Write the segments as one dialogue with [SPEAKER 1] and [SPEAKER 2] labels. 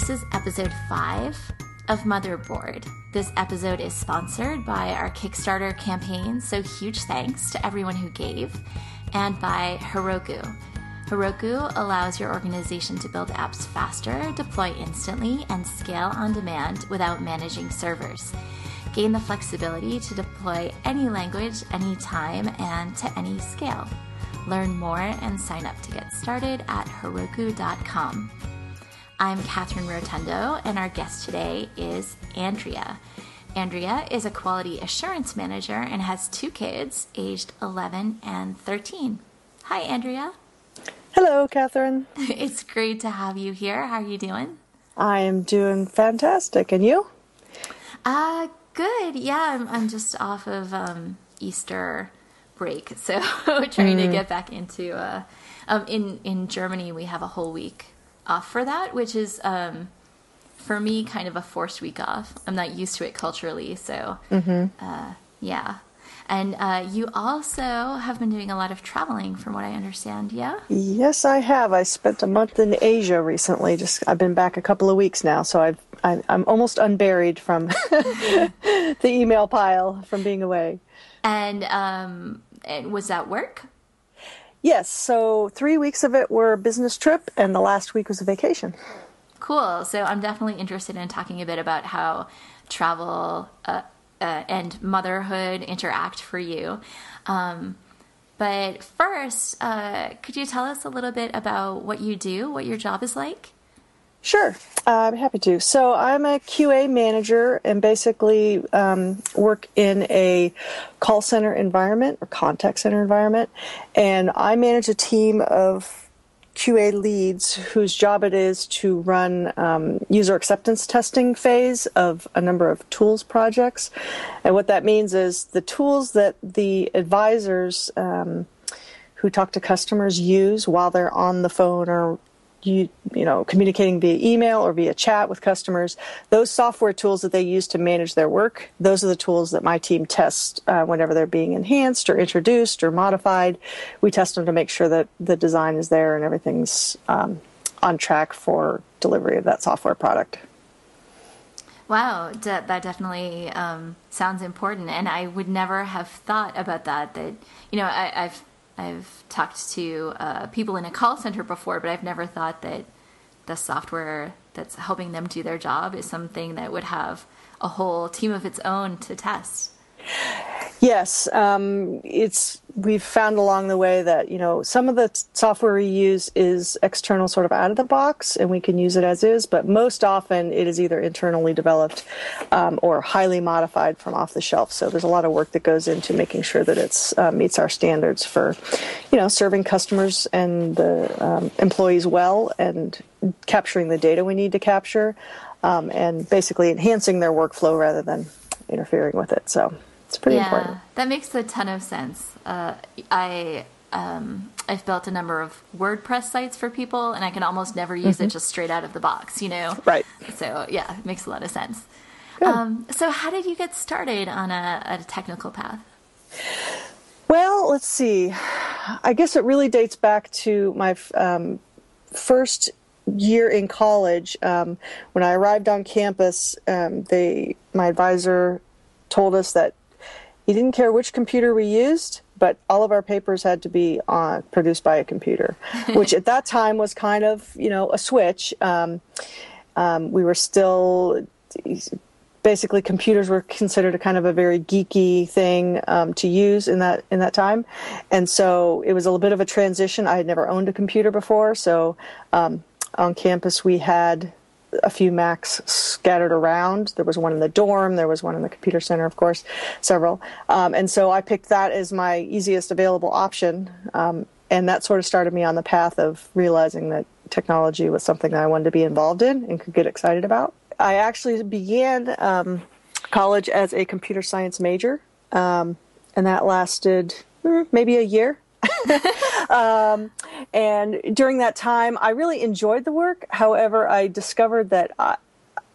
[SPEAKER 1] This is episode five of Motherboard. This episode is sponsored by our Kickstarter campaign, so huge thanks to everyone who gave, and by Heroku. Heroku allows your organization to build apps faster, deploy instantly, and scale on demand without managing servers. Gain the flexibility to deploy any language, anytime, and to any scale. Learn more and sign up to get started at Heroku.com. I'm Catherine Rotundo, and our guest today is Andrea. Andrea is a quality assurance manager and has two kids, aged 11 and 13. Hi, Andrea.
[SPEAKER 2] Hello, Catherine.
[SPEAKER 1] It's great to have you here. How are you doing?
[SPEAKER 2] I am doing fantastic. And you?
[SPEAKER 1] Uh, good. Yeah, I'm, I'm just off of um, Easter break, so trying mm. to get back into. Uh, um, in in Germany, we have a whole week off for that, which is um, for me kind of a forced week off. I'm not used to it culturally, so mm-hmm. uh, yeah. And uh, you also have been doing a lot of traveling, from what I understand. Yeah.
[SPEAKER 2] Yes, I have. I spent a month in Asia recently. Just I've been back a couple of weeks now, so I've I, am almost unburied from the email pile from being away.
[SPEAKER 1] And um, was that work?
[SPEAKER 2] Yes. So three weeks of it were a business trip, and the last week was a vacation.
[SPEAKER 1] Cool. So I'm definitely interested in talking a bit about how travel uh, uh, and motherhood interact for you. Um, but first, uh, could you tell us a little bit about what you do, what your job is like?
[SPEAKER 2] Sure, uh, I'm happy to. So I'm a QA manager and basically um, work in a call center environment or contact center environment, and I manage a team of QA leads whose job it is to run um, user acceptance testing phase of a number of tools projects. And what that means is the tools that the advisors um, who talk to customers use while they're on the phone or you you know communicating via email or via chat with customers those software tools that they use to manage their work those are the tools that my team tests uh, whenever they're being enhanced or introduced or modified we test them to make sure that the design is there and everything's um, on track for delivery of that software product
[SPEAKER 1] Wow, that definitely um, sounds important, and I would never have thought about that. That you know, I, have I've talked to uh, people in a call center before, but I've never thought that the software that's helping them do their job is something that would have a whole team of its own to test.
[SPEAKER 2] Yes, um, it's we've found along the way that you know some of the software we use is external, sort of out of the box, and we can use it as is. But most often, it is either internally developed um, or highly modified from off the shelf. So there's a lot of work that goes into making sure that it uh, meets our standards for, you know, serving customers and the um, employees well, and capturing the data we need to capture, um, and basically enhancing their workflow rather than interfering with it. So. It's pretty yeah, important.
[SPEAKER 1] That makes a ton of sense. Uh, I um, I've built a number of WordPress sites for people, and I can almost never use mm-hmm. it just straight out of the box. You know,
[SPEAKER 2] right?
[SPEAKER 1] So yeah, it makes a lot of sense. Um, so how did you get started on a, a technical path?
[SPEAKER 2] Well, let's see. I guess it really dates back to my um, first year in college. Um, when I arrived on campus, um, they my advisor told us that he didn't care which computer we used, but all of our papers had to be uh, produced by a computer, which at that time was kind of, you know, a switch. Um, um, we were still basically computers were considered a kind of a very geeky thing um, to use in that in that time, and so it was a little bit of a transition. I had never owned a computer before, so um, on campus we had a few Macs scattered around. There was one in the dorm, there was one in the computer center, of course, several. Um, and so I picked that as my easiest available option. Um, and that sort of started me on the path of realizing that technology was something that I wanted to be involved in and could get excited about. I actually began um, college as a computer science major, um, and that lasted hmm, maybe a year. Um, and during that time, I really enjoyed the work. However, I discovered that I,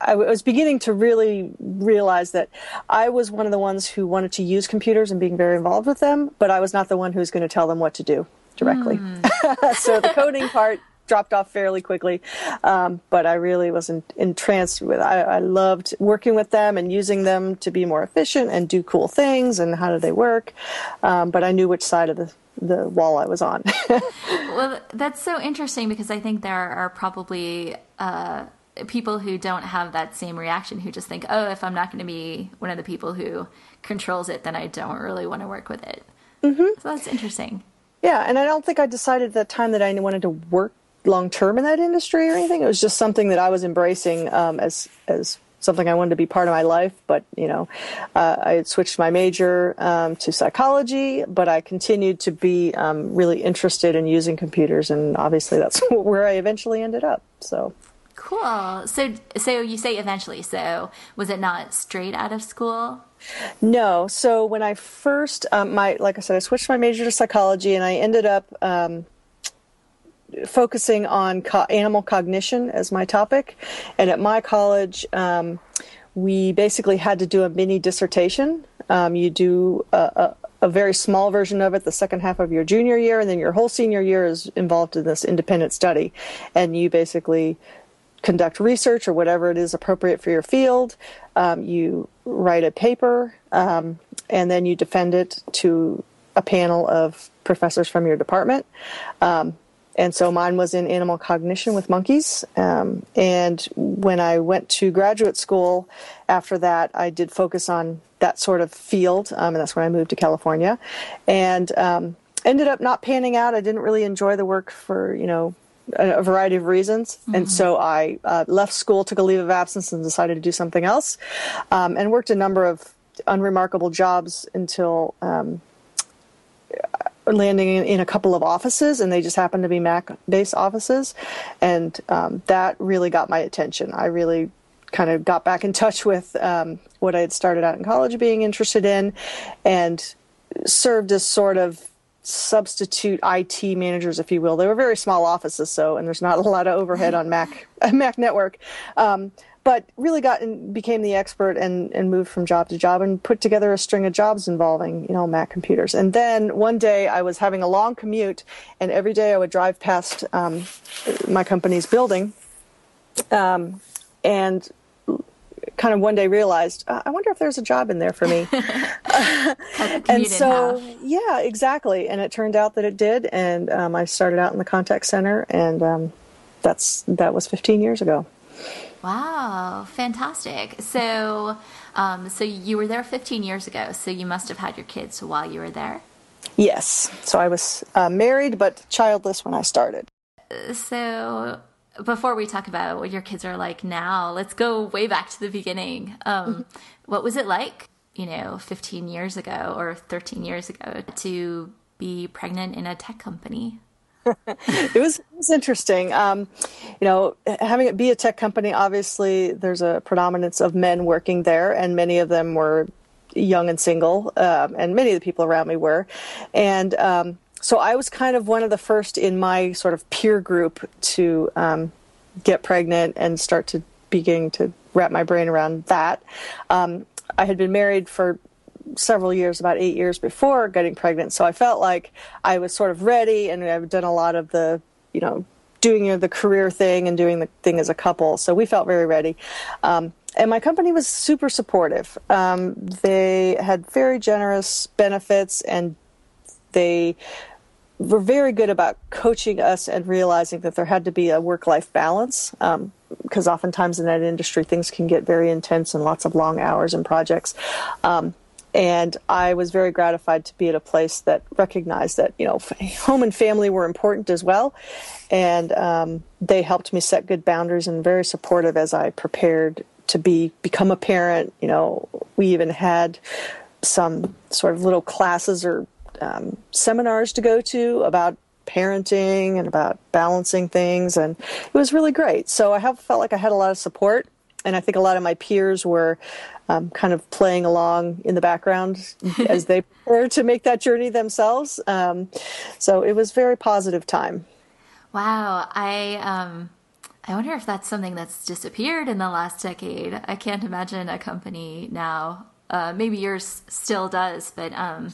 [SPEAKER 2] I was beginning to really realize that I was one of the ones who wanted to use computers and being very involved with them, but I was not the one who was going to tell them what to do directly. Mm. so the coding part dropped off fairly quickly. Um, but I really was in, entranced with. I, I loved working with them and using them to be more efficient and do cool things and how do they work. Um, but I knew which side of the the wall I was on.
[SPEAKER 1] well, that's so interesting because I think there are probably uh, people who don't have that same reaction who just think, oh, if I'm not going to be one of the people who controls it, then I don't really want to work with it. Mm-hmm. So that's interesting.
[SPEAKER 2] Yeah, and I don't think I decided at that time that I wanted to work long term in that industry or anything. It was just something that I was embracing um, as as something I wanted to be part of my life. But you know, uh, I had switched my major um, to psychology, but I continued to be um, really interested in using computers, and obviously that's where I eventually ended up. So.
[SPEAKER 1] Cool. So, so you say eventually. So, was it not straight out of school?
[SPEAKER 2] No. So when I first, um, my like I said, I switched my major to psychology, and I ended up um, focusing on co- animal cognition as my topic. And at my college, um, we basically had to do a mini dissertation. Um, you do a, a, a, very small version of it the second half of your junior year, and then your whole senior year is involved in this independent study. And you basically conduct research or whatever it is appropriate for your field. Um, you write a paper, um, and then you defend it to a panel of professors from your department. Um, and so mine was in animal cognition with monkeys. Um, and when I went to graduate school after that, I did focus on that sort of field, um, and that's when I moved to California. And um, ended up not panning out. I didn't really enjoy the work for, you know, a, variety of reasons. Mm-hmm. And so I uh, left school, took a leave of absence, and decided to do something else, um, and worked a number of unremarkable jobs until um, landing in, in, a couple of offices, and they just happened to be Mac based offices. And um, that really got my attention. I really kind of got back in touch with um, what I had started out in college being interested in and served as sort of substitute IT managers, if you will. They were very small offices, so and there's not a lot of overhead on Mac Mac network. Um, but really got and became the expert and, and moved from job to job and put together a string of jobs involving you know Mac computers. And then one day I was having a long commute, and every day I would drive past um, my company's building, um, and kind of one day realized I wonder if there's a job in there for me. and so yeah, exactly. And it turned out that it did, and um, I started out in the contact center, and um, that's that was 15 years ago.
[SPEAKER 1] Wow, fantastic. So, um, so you were there 15 years ago. So you must have had your kids while you were there.
[SPEAKER 2] Yes. So I was uh, married but childless when I started.
[SPEAKER 1] So before we talk about what your kids are like now, let's go way back to the beginning. Um, mm-hmm. What was it like, you know, 15 years ago or 13 years ago to be pregnant in a tech company?
[SPEAKER 2] It was it was interesting. Um, you know, having it be a tech company, obviously there's a predominance of men working there, and many of them were young and single, um, and many of the people around me were, and um, so I was kind of one of the first in my sort of peer group to um, get pregnant and start to begin to wrap my brain around that. Um, I had been married for several years, about eight years before getting pregnant. So I felt like I was sort of ready, and I've done a lot of the, you know, doing the career thing and doing the thing as a couple. So we felt very ready. Um, and my company was super supportive. Um, they had very generous benefits, and they were very good about coaching us and realizing that there had to be a work-life balance. because um, oftentimes in that industry, things can get very intense and lots of long hours and projects. Um, and I was very gratified to be at a place that recognized that you know home and family were important as well, and um, they helped me set good boundaries and very supportive as I prepared to be become a parent. You know, we even had some sort of little classes or um, seminars to go to about parenting and about balancing things, and it was really great. So I have felt like I had a lot of support and I think a lot of my peers were um, kind of playing along in the background as they prepare to make that journey themselves. Um, so it was very positive time.
[SPEAKER 1] Wow, I um, I wonder if that's something that's disappeared in the last decade. I can't imagine a company now. Uh, maybe yours still does, but um,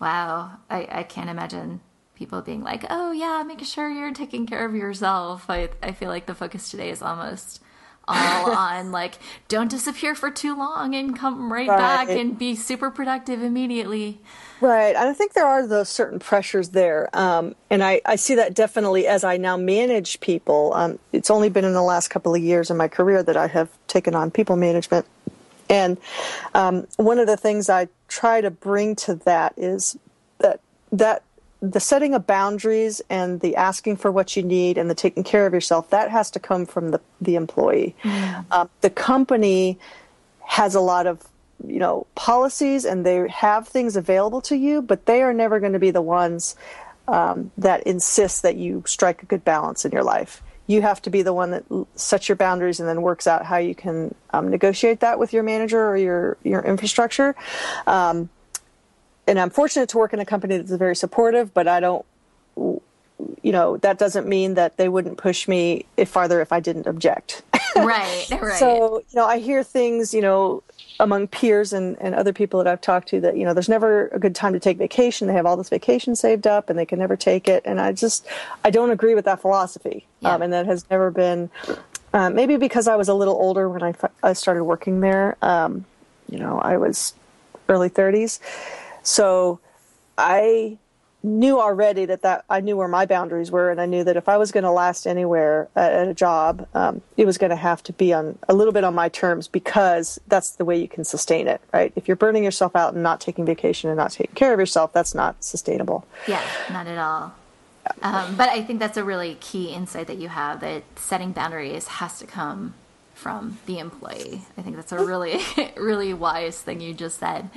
[SPEAKER 1] wow, I, I can't imagine people being like, "Oh yeah, make sure you're taking care of yourself." I I feel like the focus today is almost all on like don't disappear for too long and come right, right, back and be super productive immediately.
[SPEAKER 2] Right. And I think there are those certain pressures there. Um, and I, I see that definitely as I now manage people. Um, it's only been in the last couple of years in my career that I have taken on people management. And um, one of the things I try to bring to that is that that the setting of boundaries and the asking for what you need and the taking care of yourself that has to come from the the employee. Mm. Um, the company has a lot of you know policies and they have things available to you, but they are never going to be the ones um, that insist that you strike a good balance in your life. You have to be the one that sets your boundaries and then works out how you can um, negotiate that with your manager or your your infrastructure. Um, and I'm fortunate to work in a company that's very supportive, but I don't, you know, that doesn't mean that they wouldn't push me if farther if I didn't object.
[SPEAKER 1] right, right.
[SPEAKER 2] So, you know, I hear things, you know, among peers and, and other people that I've talked to that, you know, there's never a good time to take vacation. They have all this vacation saved up and they can never take it. And I just, I don't agree with that philosophy. Yeah. Um, and that has never been, uh, maybe because I was a little older when I, I started working there. Um, you know, I was early 30s so I knew already that, that I knew where my boundaries were, and I knew that if I was going to last anywhere at, a job, um, it was going to have to be on a little bit on my terms because that's the way you can sustain it, right? If you're burning yourself out and not taking vacation and not taking care of yourself, that's not sustainable.
[SPEAKER 1] Yeah, not at all. Um, but I think that's a really key insight that you have that setting boundaries has to come from the employee. I think that's a really, really wise thing you just said.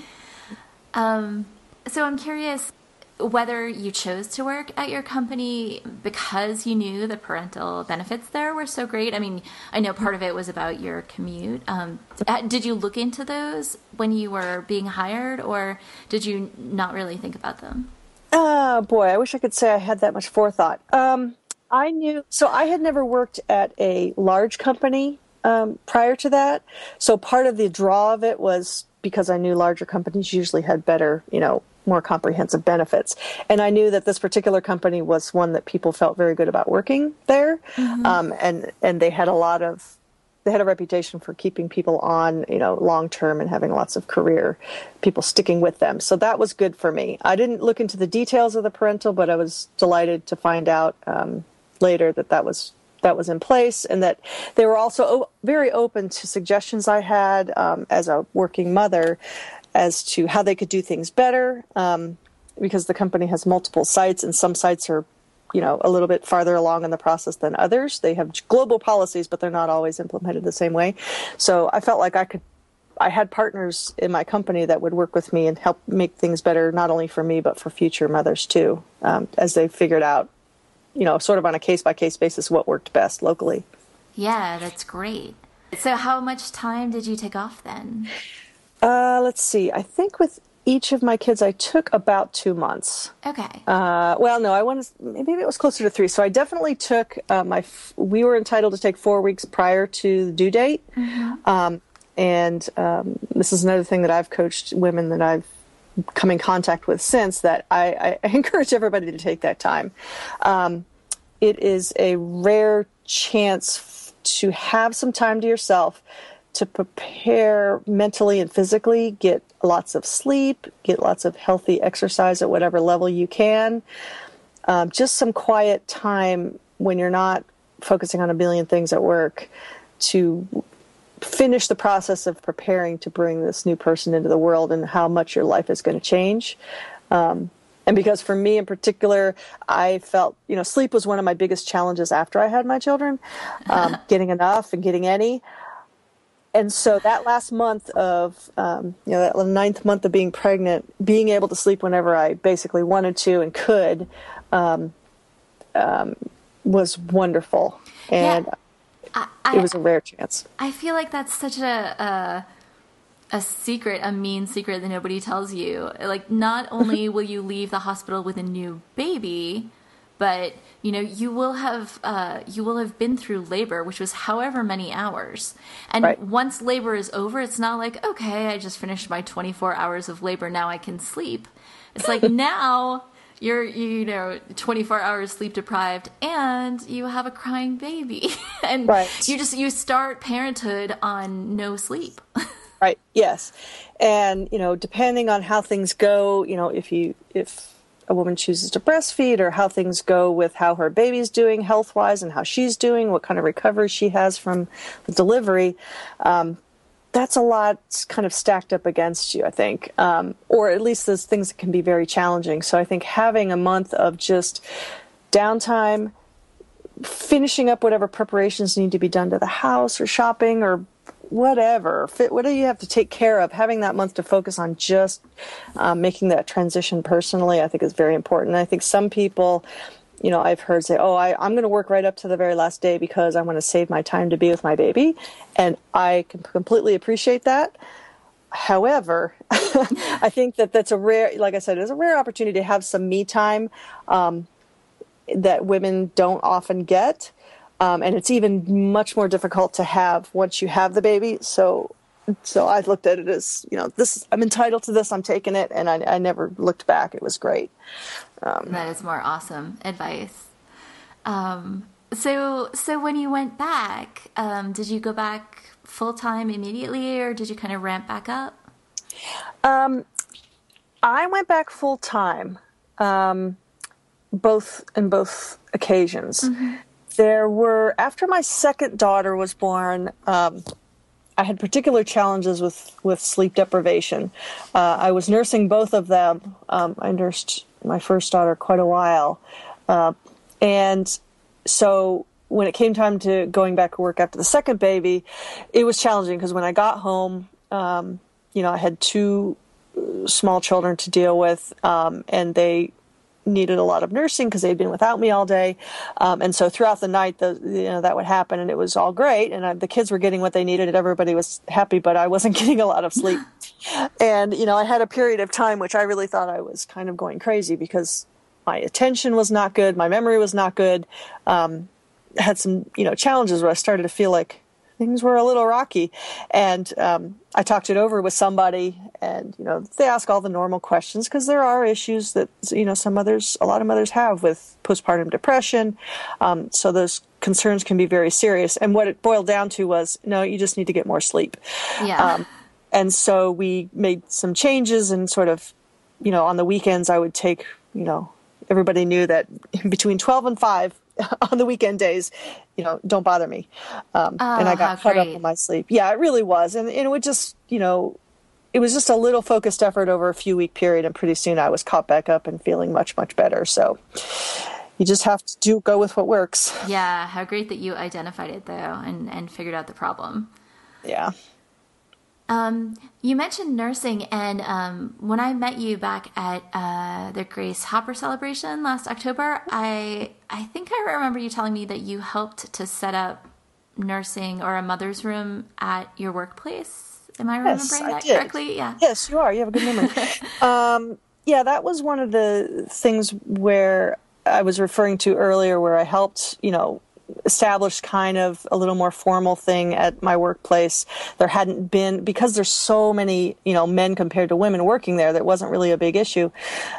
[SPEAKER 1] Um, so I'm curious whether you chose to work at your company because you knew the parental benefits there were so great. I mean, I know part of it was about your commute. Um, did you look into those when you were being hired, or did you not really think about them?
[SPEAKER 2] Oh boy, I wish I could say I had that much forethought. Um, I knew so I had never worked at a large company um, prior to that. So part of the draw of it was because I knew larger companies usually had better, you know, more comprehensive benefits. And I knew that this particular company was one that people felt very good about working there. Mm-hmm. Um, and, and they had a lot of, they had a reputation for keeping people on, you know, long term and having lots of career people sticking with them. So that was good for me. I didn't look into the details of the parental, but I was delighted to find out um, later that that was that was in place, and that they were also very open to suggestions I had um, as a working mother as to how they could do things better. Um, because the company has multiple sites, and some sites are, you know, a little bit farther along in the process than others. They have global policies, but they're not always implemented the same way. So I felt like I could I had partners in my company that would work with me and help make things better, not only for me, but for future mothers too, um, as they figured out you know, sort of on a case by case basis what worked best locally.
[SPEAKER 1] Yeah, that's great. So, how much time did you take off then?
[SPEAKER 2] Uh, let's see. I think with each of my kids, I took about two months.
[SPEAKER 1] Okay.
[SPEAKER 2] Uh, well, no, I wanted maybe it was closer to three. So I definitely took uh, my. We were entitled to take four weeks prior to the due date, mm-hmm. um, and um, this is another thing that I've coached women that I've come in contact with since that I, I encourage everybody to take that time. Um, it is a rare chance to have some time to yourself to prepare mentally and physically, get lots of sleep, get lots of healthy exercise at whatever level you can. Um, just some quiet time when you're not focusing on a billion things at work to finish the process of preparing to bring this new person into the world and how much your life is going to change. Um, and because for me in particular, I felt, you know, sleep was one of my biggest challenges after I had my children, um, getting enough and getting any. And so that last month of, um, you know, that ninth month of being pregnant, being able to sleep whenever I basically wanted to and could, um, um was wonderful. And yeah I, I, it was a rare chance.
[SPEAKER 1] I feel like that's such a, a a secret, a mean secret that nobody tells you. Like, not only will you leave the hospital with a new baby, but you know you will have uh, you will have been through labor, which was however many hours. And right. once labor is over, it's not like okay, I just finished my 24 hours of labor. Now I can sleep. It's like now you're you know 24 hours sleep deprived and you have a crying baby. And right. you just you start parenthood on no sleep.
[SPEAKER 2] Right yes. And you know depending on how things go you know if you if a woman chooses to breastfeed or how things go with how her baby's doing health wise and how she's doing what kind of recovery she has from the delivery um, that's a lot kind of stacked up against you, I think, um, or at least those things that can be very challenging. So I think having a month of just downtime, finishing up whatever preparations need to be done to the house or shopping or whatever, fit, what do you have to take care of? Having that month to focus on just um, making that transition personally, I think is very important. I think some people you know, I've heard say, "Oh, I, I'm going to work right up to the very last day because I want to save my time to be with my baby," and I can completely appreciate that. However, I think that that's a rare, like I said, it's a rare opportunity to have some me time um, that women don't often get, um, and it's even much more difficult to have once you have the baby. So, so I looked at it as, you know, this I'm entitled to this. I'm taking it, and I, I never looked back. It was great.
[SPEAKER 1] Um, that is more awesome advice. Um, so, so when you went back, um, did you go back full time immediately, or did you kind of ramp back up?
[SPEAKER 2] Um, I went back full time, um, both in both occasions. Mm-hmm. There were after my second daughter was born. I had particular challenges with, with sleep deprivation. Uh, I was nursing both of them. Um, I nursed my first daughter quite a while. Uh, and so when it came time to going back to work after the second baby, it was challenging because when I got home, um, you know, I had two small children to deal with, um, and they needed a lot of nursing because they'd been without me all day. Um, and so throughout the night, the, you know, that would happen and it was all great. And I, the kids were getting what they needed and everybody was happy, but I wasn't getting a lot of sleep. and, you know, I had a period of time which I really thought I was kind of going crazy because my attention was not good. My memory was not good. Um, had some, you know, challenges where I started to feel like things were a little rocky. And um, I talked it over with somebody, and you know, they ask all the normal questions because there are issues that you know some mothers, a lot of mothers have with postpartum depression. Um, so those concerns can be very serious. And what it boiled down to was, no, you just need to get more sleep.
[SPEAKER 1] Yeah. Um,
[SPEAKER 2] and so we made some changes, and sort of, you know, on the weekends I would take, you know, everybody knew that between 12 and 5 on the weekend days, you know, don't bother me. Um,
[SPEAKER 1] oh,
[SPEAKER 2] and I got caught
[SPEAKER 1] great.
[SPEAKER 2] up in my sleep. Yeah, it really was. And, and it would just, you know, it was just a little focused effort over a few week period. And pretty soon I was caught back up and feeling much, much better. So you just have to do, go with what works.
[SPEAKER 1] Yeah. How great that you identified it though and, and figured out the problem.
[SPEAKER 2] Yeah.
[SPEAKER 1] Um, you mentioned nursing, and um, when I met you back at uh, the Grace Hopper celebration last October, I I think I remember you telling me that you helped to set up nursing or a mother's room at your workplace. Am I remembering
[SPEAKER 2] yes,
[SPEAKER 1] that
[SPEAKER 2] I did.
[SPEAKER 1] correctly? Yeah.
[SPEAKER 2] Yes, you are. You have a good memory. um, yeah, that was one of the things where I was referring to earlier, where I helped, you know, established kind of a little more formal thing at my workplace. There hadn't been because there's so many you know men compared to women working there. That wasn't really a big issue.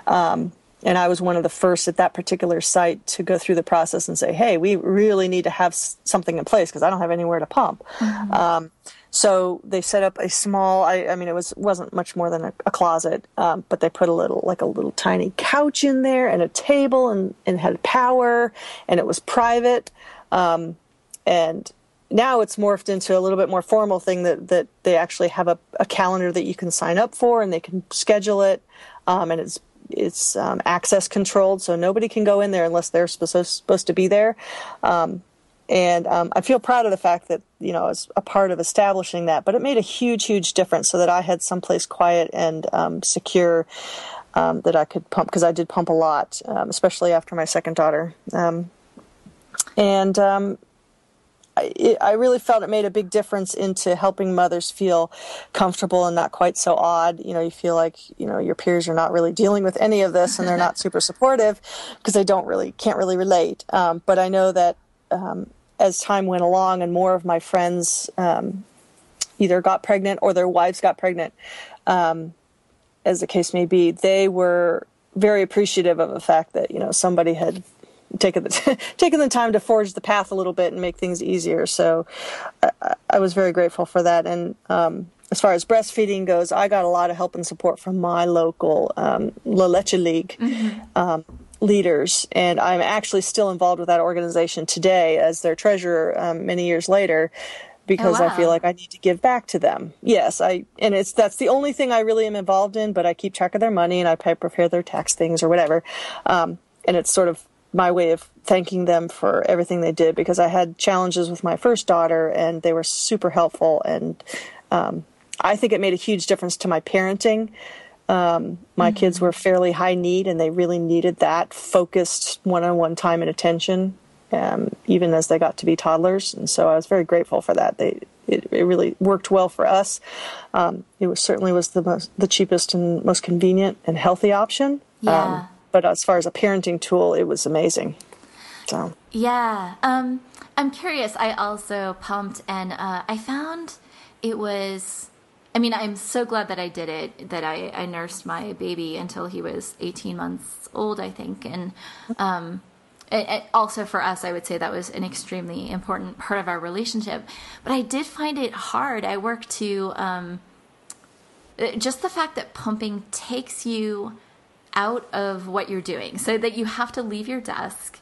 [SPEAKER 2] Um, and I was one of the first at that particular site to go through the process and say, "Hey, we really need to have something in place because I don't have anywhere to pump." Mm-hmm. Um, so they set up a small. I, I, mean, it was wasn't much more than a, a closet, um, but they put a little, like a little tiny couch in there and a table, and and had power, and it was private. Um, and now it's morphed into a little bit more formal thing that, that they actually have a, a calendar that you can sign up for and they can schedule it. Um, and it's it's um, access controlled, so nobody can go in there unless they're supposed to be there. Um, and um, I feel proud of the fact that you know I was a part of establishing that. But it made a huge, huge difference so that I had someplace quiet and um, secure um, that I could pump because I did pump a lot, especially after my second daughter. And um, I, I, really felt it made a big difference into helping mothers feel comfortable and not quite so odd. You know, you feel like you know your peers are not really dealing with any of this, and they're not super supportive because they don't really can't really relate. Um, but I know that um, as time went along, and more of my friends um, either got pregnant or their wives got pregnant, um, as the case may be, they were very appreciative of the fact that you know somebody had taken the taken the time to forge the path a little bit and make things easier. So I, I was very grateful for that. And um, as far as breastfeeding goes, I got a lot of help and support from my local um, La Leche League. Mm-hmm. Um, leaders, and I'm actually still involved with that organization today as their treasurer um, many years later because oh, wow. I feel like I need to give back to them. Yes, I and it's that's the only thing I really am involved in, but I keep track of their money and I prepare their tax things or whatever. Um, and it's sort of my way of thanking them for everything they did because I had challenges with my first daughter and they were super helpful and um, I think it made a huge difference to my parenting. Um, my mm-hmm. kids were fairly high need and they really needed that focused one-on-one time and attention um, even as they got to be toddlers. And so I was very grateful for that. They it, it really worked well for us. Um, it was certainly was the most the cheapest and most convenient and healthy option.
[SPEAKER 1] Yeah.
[SPEAKER 2] But as far as a parenting tool, it was amazing. So
[SPEAKER 1] yeah, um, I'm curious. I also pumped, and uh, I found it was. I mean, I'm so glad that I did it. That I, I nursed my baby until he was 18 months old, I think, and um, it, it also for us, I would say that was an extremely important part of our relationship. But I did find it hard. I work to um, just the fact that pumping takes you out of what you're doing, so that you have to leave your desk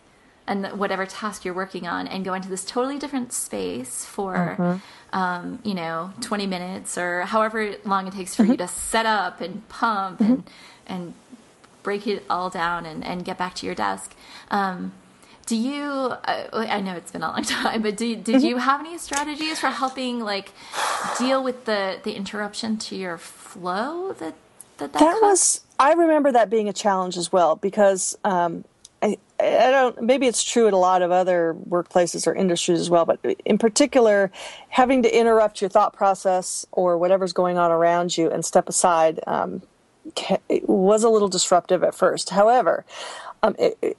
[SPEAKER 1] and whatever task you're working on and go into this totally different space for mm-hmm. um, you know 20 minutes or however long it takes for mm-hmm. you to set up and pump mm-hmm. and and break it all down and, and get back to your desk. Um, do you? Uh, I know it's been a long time, but do, did mm-hmm. you have any strategies for helping like deal with the the interruption to your flow that that that,
[SPEAKER 2] that was? I remember that being a challenge as well because um, I, I don't. Maybe it's true at a lot of other workplaces or industries as well, but in particular, having to interrupt your thought process or whatever's going on around you and step aside um, was a little disruptive at first. However, um, it, it,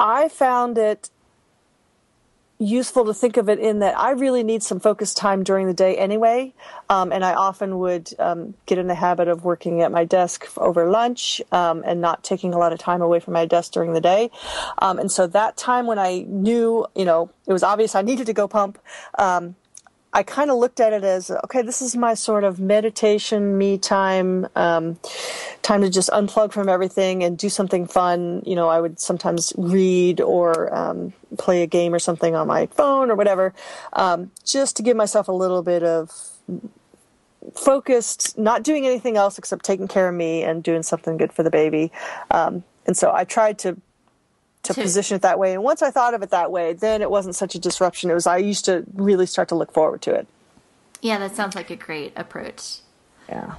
[SPEAKER 2] I found it useful to think of it in that I really need some focused time during the day anyway. Um, and I often would um, get in the habit of working at my desk over lunch um, and not taking a lot of time away from my desk during the day. Um, and so that time when I knew, you know, it was obvious I needed to go pump, um, I kind of looked at it as okay, this is my sort of meditation, me time, um, time to just unplug from everything and do something fun. You know, I would sometimes read or um, play a game or something on my phone or whatever, um, just to give myself a little bit of focused, not doing anything else except taking care of me and doing something good for the baby. Um, and so I tried to to, to position it that way. And once I thought of it that way, then it wasn't such a disruption. It was I used to really start to look forward to it.
[SPEAKER 1] Yeah, that sounds like a great approach.
[SPEAKER 2] Yeah.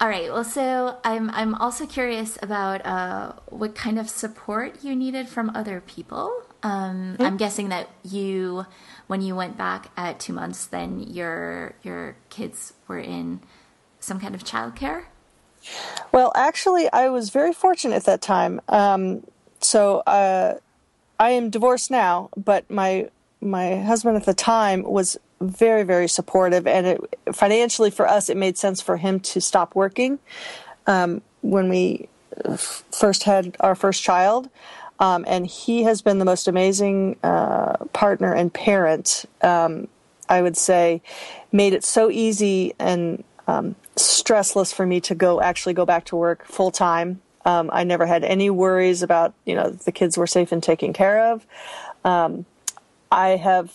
[SPEAKER 1] All right. Well, so I'm I'm also curious about uh, what kind of support you needed from other people. Um, mm-hmm. I'm guessing that you, when you went back at two months, then your your kids were in some kind of childcare.
[SPEAKER 2] Well, actually, I was very fortunate at that time. Um, so uh, I am divorced now, but my my husband at the time was very very supportive, and it, financially for us, it made sense for him to stop working um, when we first had our first child. Um, and he has been the most amazing uh, partner and parent. Um, I would say, made it so easy and um, stressless for me to go actually go back to work full time um, I never had any worries about, you know, the kids were safe and taken care of. Um, I have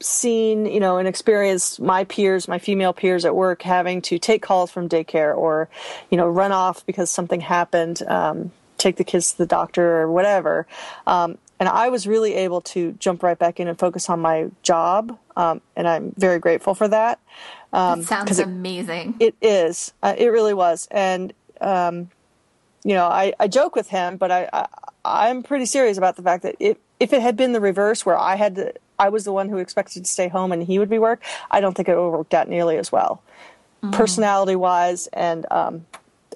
[SPEAKER 2] seen, you know, and experienced my peers, my female peers at work having to take calls from daycare or, you know, run off because something happened, um, take the kids to the doctor or whatever. Um, and I was really able to jump right back in and focus on my job. Um, and I'm very grateful for that.
[SPEAKER 1] Um, that sounds amazing.
[SPEAKER 2] It, it is. Uh, it really was. And, um, you know, I, I joke with him, but I, I am pretty serious about the fact that if if it had been the reverse, where I had to, I was the one who expected to stay home and he would be work, I don't think it would have worked out nearly as well, mm-hmm. personality wise, and um,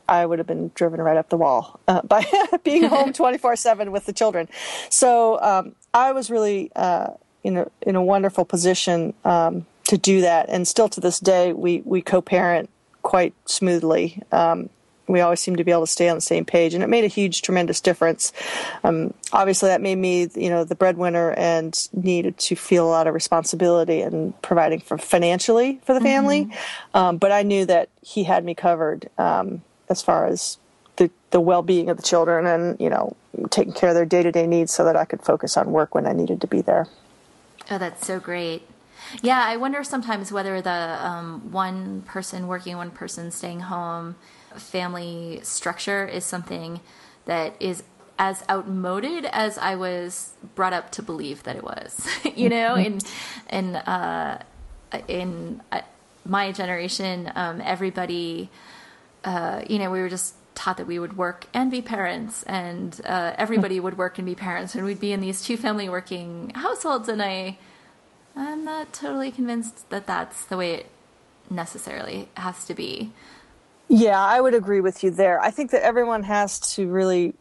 [SPEAKER 2] I would have been driven right up the wall uh, by being home 24 seven with the children. So um, I was really uh, in a in a wonderful position um, to do that, and still to this day we we co-parent quite smoothly. Um, we always seemed to be able to stay on the same page, and it made a huge, tremendous difference. Um, obviously, that made me, you know, the breadwinner and needed to feel a lot of responsibility and providing for financially for the family. Mm-hmm. Um, but I knew that he had me covered um, as far as the the well being of the children and you know taking care of their day to day needs, so that I could focus on work when I needed to be there.
[SPEAKER 1] Oh, that's so great. Yeah, I wonder sometimes whether the um, one person working, one person staying home family structure is something that is as outmoded as I was brought up to believe that it was. you know, in in uh, in uh, my generation, um, everybody, uh, you know, we were just taught that we would work and be parents, and uh, everybody would work and be parents, and we'd be in these two family working households. And I, I'm not totally convinced that that's the way it necessarily has to be.
[SPEAKER 2] Yeah, I would agree with you there. I think that everyone has to really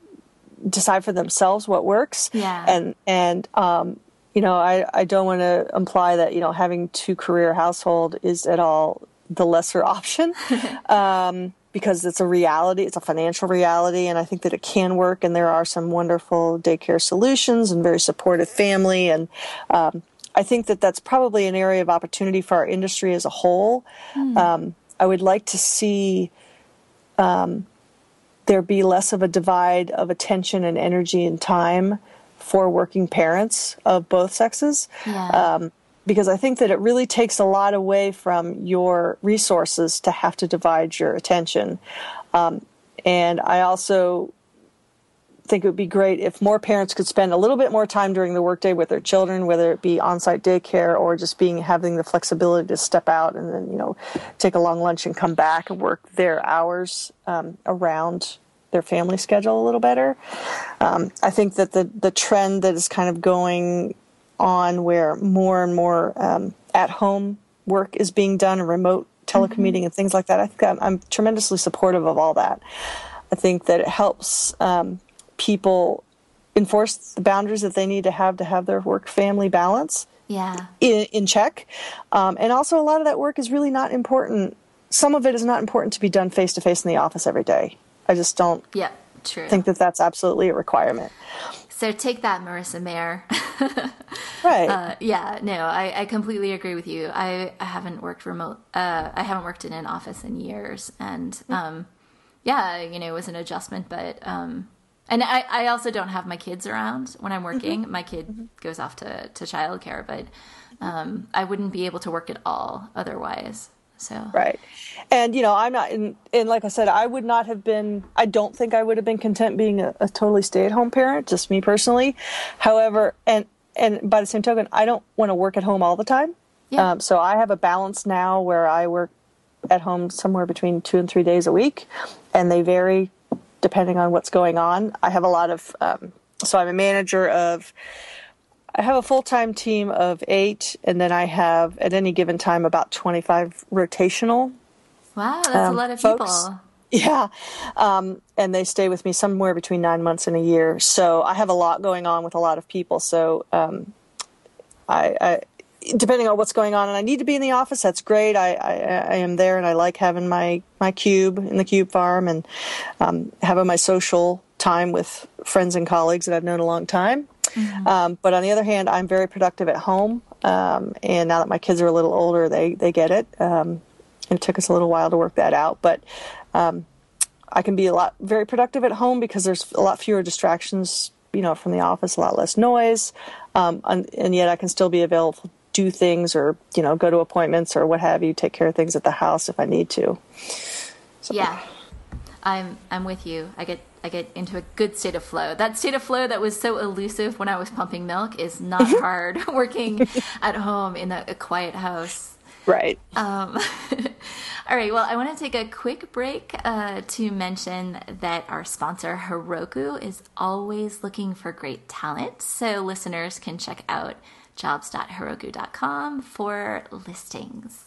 [SPEAKER 2] decide for themselves what works.
[SPEAKER 1] Yeah.
[SPEAKER 2] And and um, you know, I I don't want to imply that you know having two career household is at all the lesser option. um, because it's a reality, it's a financial reality, and I think that it can work. And there are some wonderful daycare solutions and very supportive family. And um, I think that that's probably an area of opportunity for our industry as a whole. Mm. Um, I would like to see um, there be less of a divide of attention and energy and time for working parents of both sexes.
[SPEAKER 1] Yeah.
[SPEAKER 2] Um, because I think that it really takes a lot away from your resources to have to divide your attention. Um, and I also think it would be great if more parents could spend a little bit more time during the workday with their children, whether it be on-site daycare or just being having the flexibility to step out and then you know take a long lunch and come back and work their hours um, around their family schedule a little better. Um, I think that the the trend that is kind of going on where more and more um, at home work is being done and remote telecommuting mm-hmm. and things like that. I think I'm, I'm, tremendously supportive of all that. I think that it helps um, people enforce the boundaries that they need to have to have their work family balance
[SPEAKER 1] yeah.
[SPEAKER 2] in, in check. Um, and also a lot of that work is really not important. Some of it is not important to be done face to face in the office every day. I just don't
[SPEAKER 1] yeah true.
[SPEAKER 2] think that that's absolutely a requirement.
[SPEAKER 1] So take that marissa mayer.
[SPEAKER 2] Right.
[SPEAKER 1] Uh, yeah no I, I, completely agree with you. I, I haven't worked remote uh, i haven't worked in an office in years. And mm. um, yeah you know it was an adjustment but um, and I, I also don't have my kids around when I'm working. Mm-hmm. My kid mm-hmm. goes off to, to childcare, but um, I wouldn't be able to work at all otherwise. So
[SPEAKER 2] right, and you know I'm not in. And like I said, I would not have been. I don't think I would have been content being a, a totally stay at home parent. Just me personally. However, and and by the same token, I don't want to work at home all the time. Yeah. Um, so I have a balance now where I work at home somewhere between two and three days a week, and they vary depending on what's going on. I have a lot of, um, so I'm a manager of, I have a full time team of eight, and then I have at any given time about 25 rotational.
[SPEAKER 1] Wow, that's um, a lot of folks. people.
[SPEAKER 2] Yeah. Um, and they stay with me somewhere between nine months and a year. So I have a lot going on with a lot of people. So um, I, I, depending on what's going on and I need to be in the office, that's great. I, I, I am there and I like having my, my cube in the cube farm and um, having my social time with friends and colleagues that I've known a long time. Mm-hmm. Um, but on the other hand, I'm very productive at home. Um, and now that my kids are a little older, they, they get it. Um, it took us a little while to work that out, but um, I can be a lot very productive at home because there's a lot fewer distractions you know from the office a lot less noise um, and, and, yet i can still be available do things or you know go to appointments or what have you take care of things at the house if i need to.
[SPEAKER 1] So. yeah. I'm i'm with you. I get i get into a good state of flow. That state of flow that was so elusive when i was pumping milk is not hard working at home in a, a quiet house.
[SPEAKER 2] Right.
[SPEAKER 1] Um, all right. Well i want to take a quick break uh, to mention that our sponsor heroku is always looking for great talent. So listeners can check out jobs.heroku.com for listings.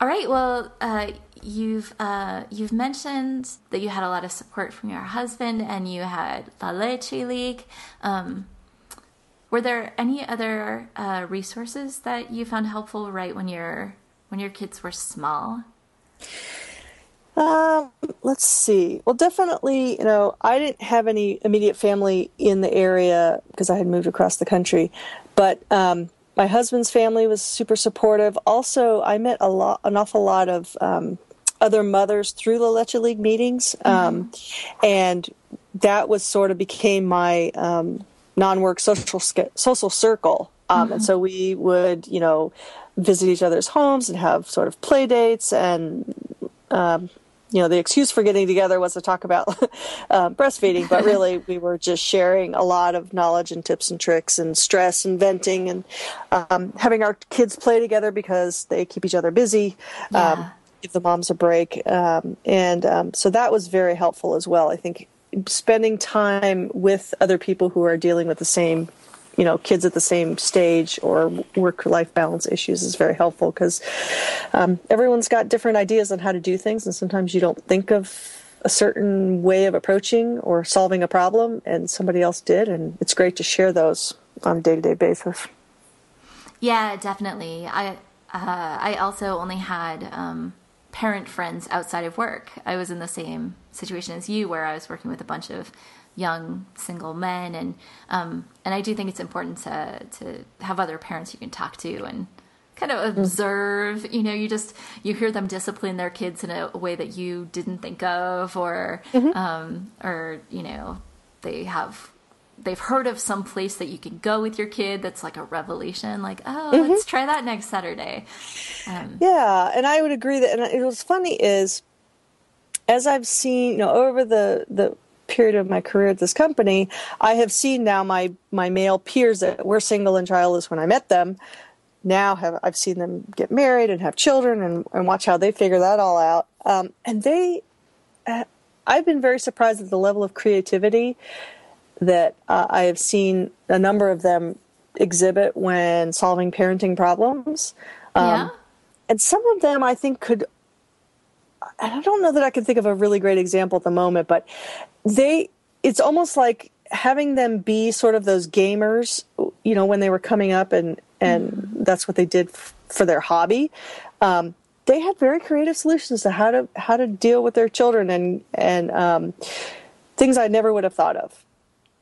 [SPEAKER 1] All right. Well, uh, you've uh, you've mentioned that you had a lot of support from your husband, and you had La Leche League. Um, were there any other uh, resources that you found helpful right when your when your kids were small?
[SPEAKER 2] Um, let's see. Well, definitely, you know, I didn't have any immediate family in the area because I had moved across the country, but um, my husband's family was super supportive. Also, I met a lot, an awful lot of um, other mothers through the Leche League meetings, um, mm-hmm. and that was sort of became my um, non-work social social circle. Um, mm-hmm. And so we would, you know, visit each other's homes and have sort of play dates and um, you know, the excuse for getting together was to talk about uh, breastfeeding, but really we were just sharing a lot of knowledge and tips and tricks and stress and venting and um, having our kids play together because they keep each other busy. Yeah. Um, give the moms a break. Um, and um, so that was very helpful as well. I think spending time with other people who are dealing with the same you know kids at the same stage or work life balance issues is very helpful because um, everyone's got different ideas on how to do things and sometimes you don't think of a certain way of approaching or solving a problem and somebody else did and it's great to share those on a day-to-day basis.
[SPEAKER 1] Yeah definitely. I uh, i also only had um, parent friends outside of work. I was in the same situation as you where i was working with a bunch of young single men and um, and I do think it's important to to have other parents you can talk to and kind of mm. observe you know you just you hear them discipline their kids in a way that you didn't think of or mm-hmm. um, or you know they have they've heard of some place that you can go with your kid that's like a revelation like oh mm-hmm. let's try that next saturday
[SPEAKER 2] um, yeah and i would agree that and it was funny is as i've seen you know over the the period of my career at this company, I have seen now my my male peers that were single and childless when I met them. Now have I've seen them get married and have children and, and watch how they figure that all out. Um, and they, uh, I've been very surprised at the level of creativity that uh, I have seen a number of them exhibit when solving parenting problems. Um, yeah. And some of them I think could I don't know that I can think of a really great example at the moment, but they it's almost like having them be sort of those gamers, you know, when they were coming up and and mm-hmm. that's what they did f- for their hobby. Um, they had very creative solutions to how to how to deal with their children and and um, things I never would have thought of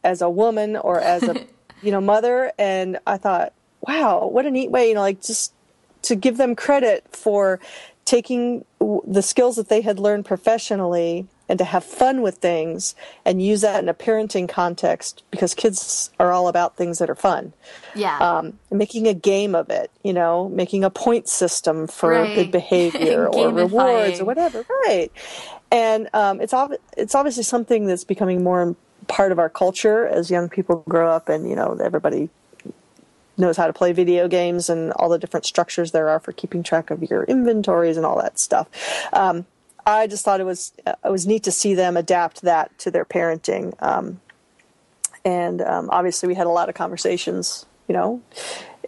[SPEAKER 2] as a woman or as a you know mother. And I thought, wow, what a neat way, you know, like just to give them credit for taking the skills that they had learned professionally and to have fun with things and use that in a parenting context because kids are all about things that are fun.
[SPEAKER 1] Yeah.
[SPEAKER 2] Um, making a game of it, you know, making a point system for right. good behavior or rewards or whatever. Right. And um, it's ob- it's obviously something that's becoming more part of our culture as young people grow up and you know everybody knows how to play video games and all the different structures there are for keeping track of your inventories and all that stuff. Um, I just thought it was uh, it was neat to see them adapt that to their parenting. Um, and um, obviously, we had a lot of conversations, you know,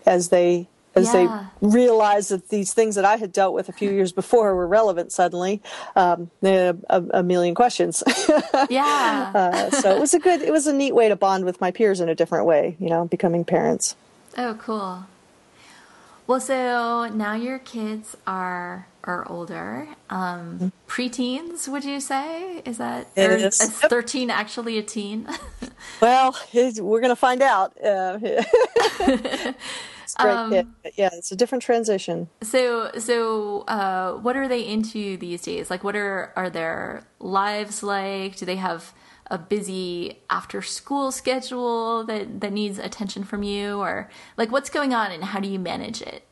[SPEAKER 2] as they as yeah. they realized that these things that I had dealt with a few years before were relevant suddenly. Um, they had a, a, million questions.
[SPEAKER 1] yeah.
[SPEAKER 2] uh, so it was a good, it was a neat way to bond with my peers in a different way, you know, becoming parents.
[SPEAKER 1] Oh, cool. Well, so now your kids are are older. Um, mm-hmm. preteens, would you say? Is that
[SPEAKER 2] it is.
[SPEAKER 1] is thirteen actually a teen?
[SPEAKER 2] well, we're going to find out. Uh, it's great. Um, yeah, it's a different transition.
[SPEAKER 1] So, so uh, what are they into these days? Like, what are are their lives like? Do they have a busy after school schedule that, that needs attention from you? Or like what's going on and how do you manage it?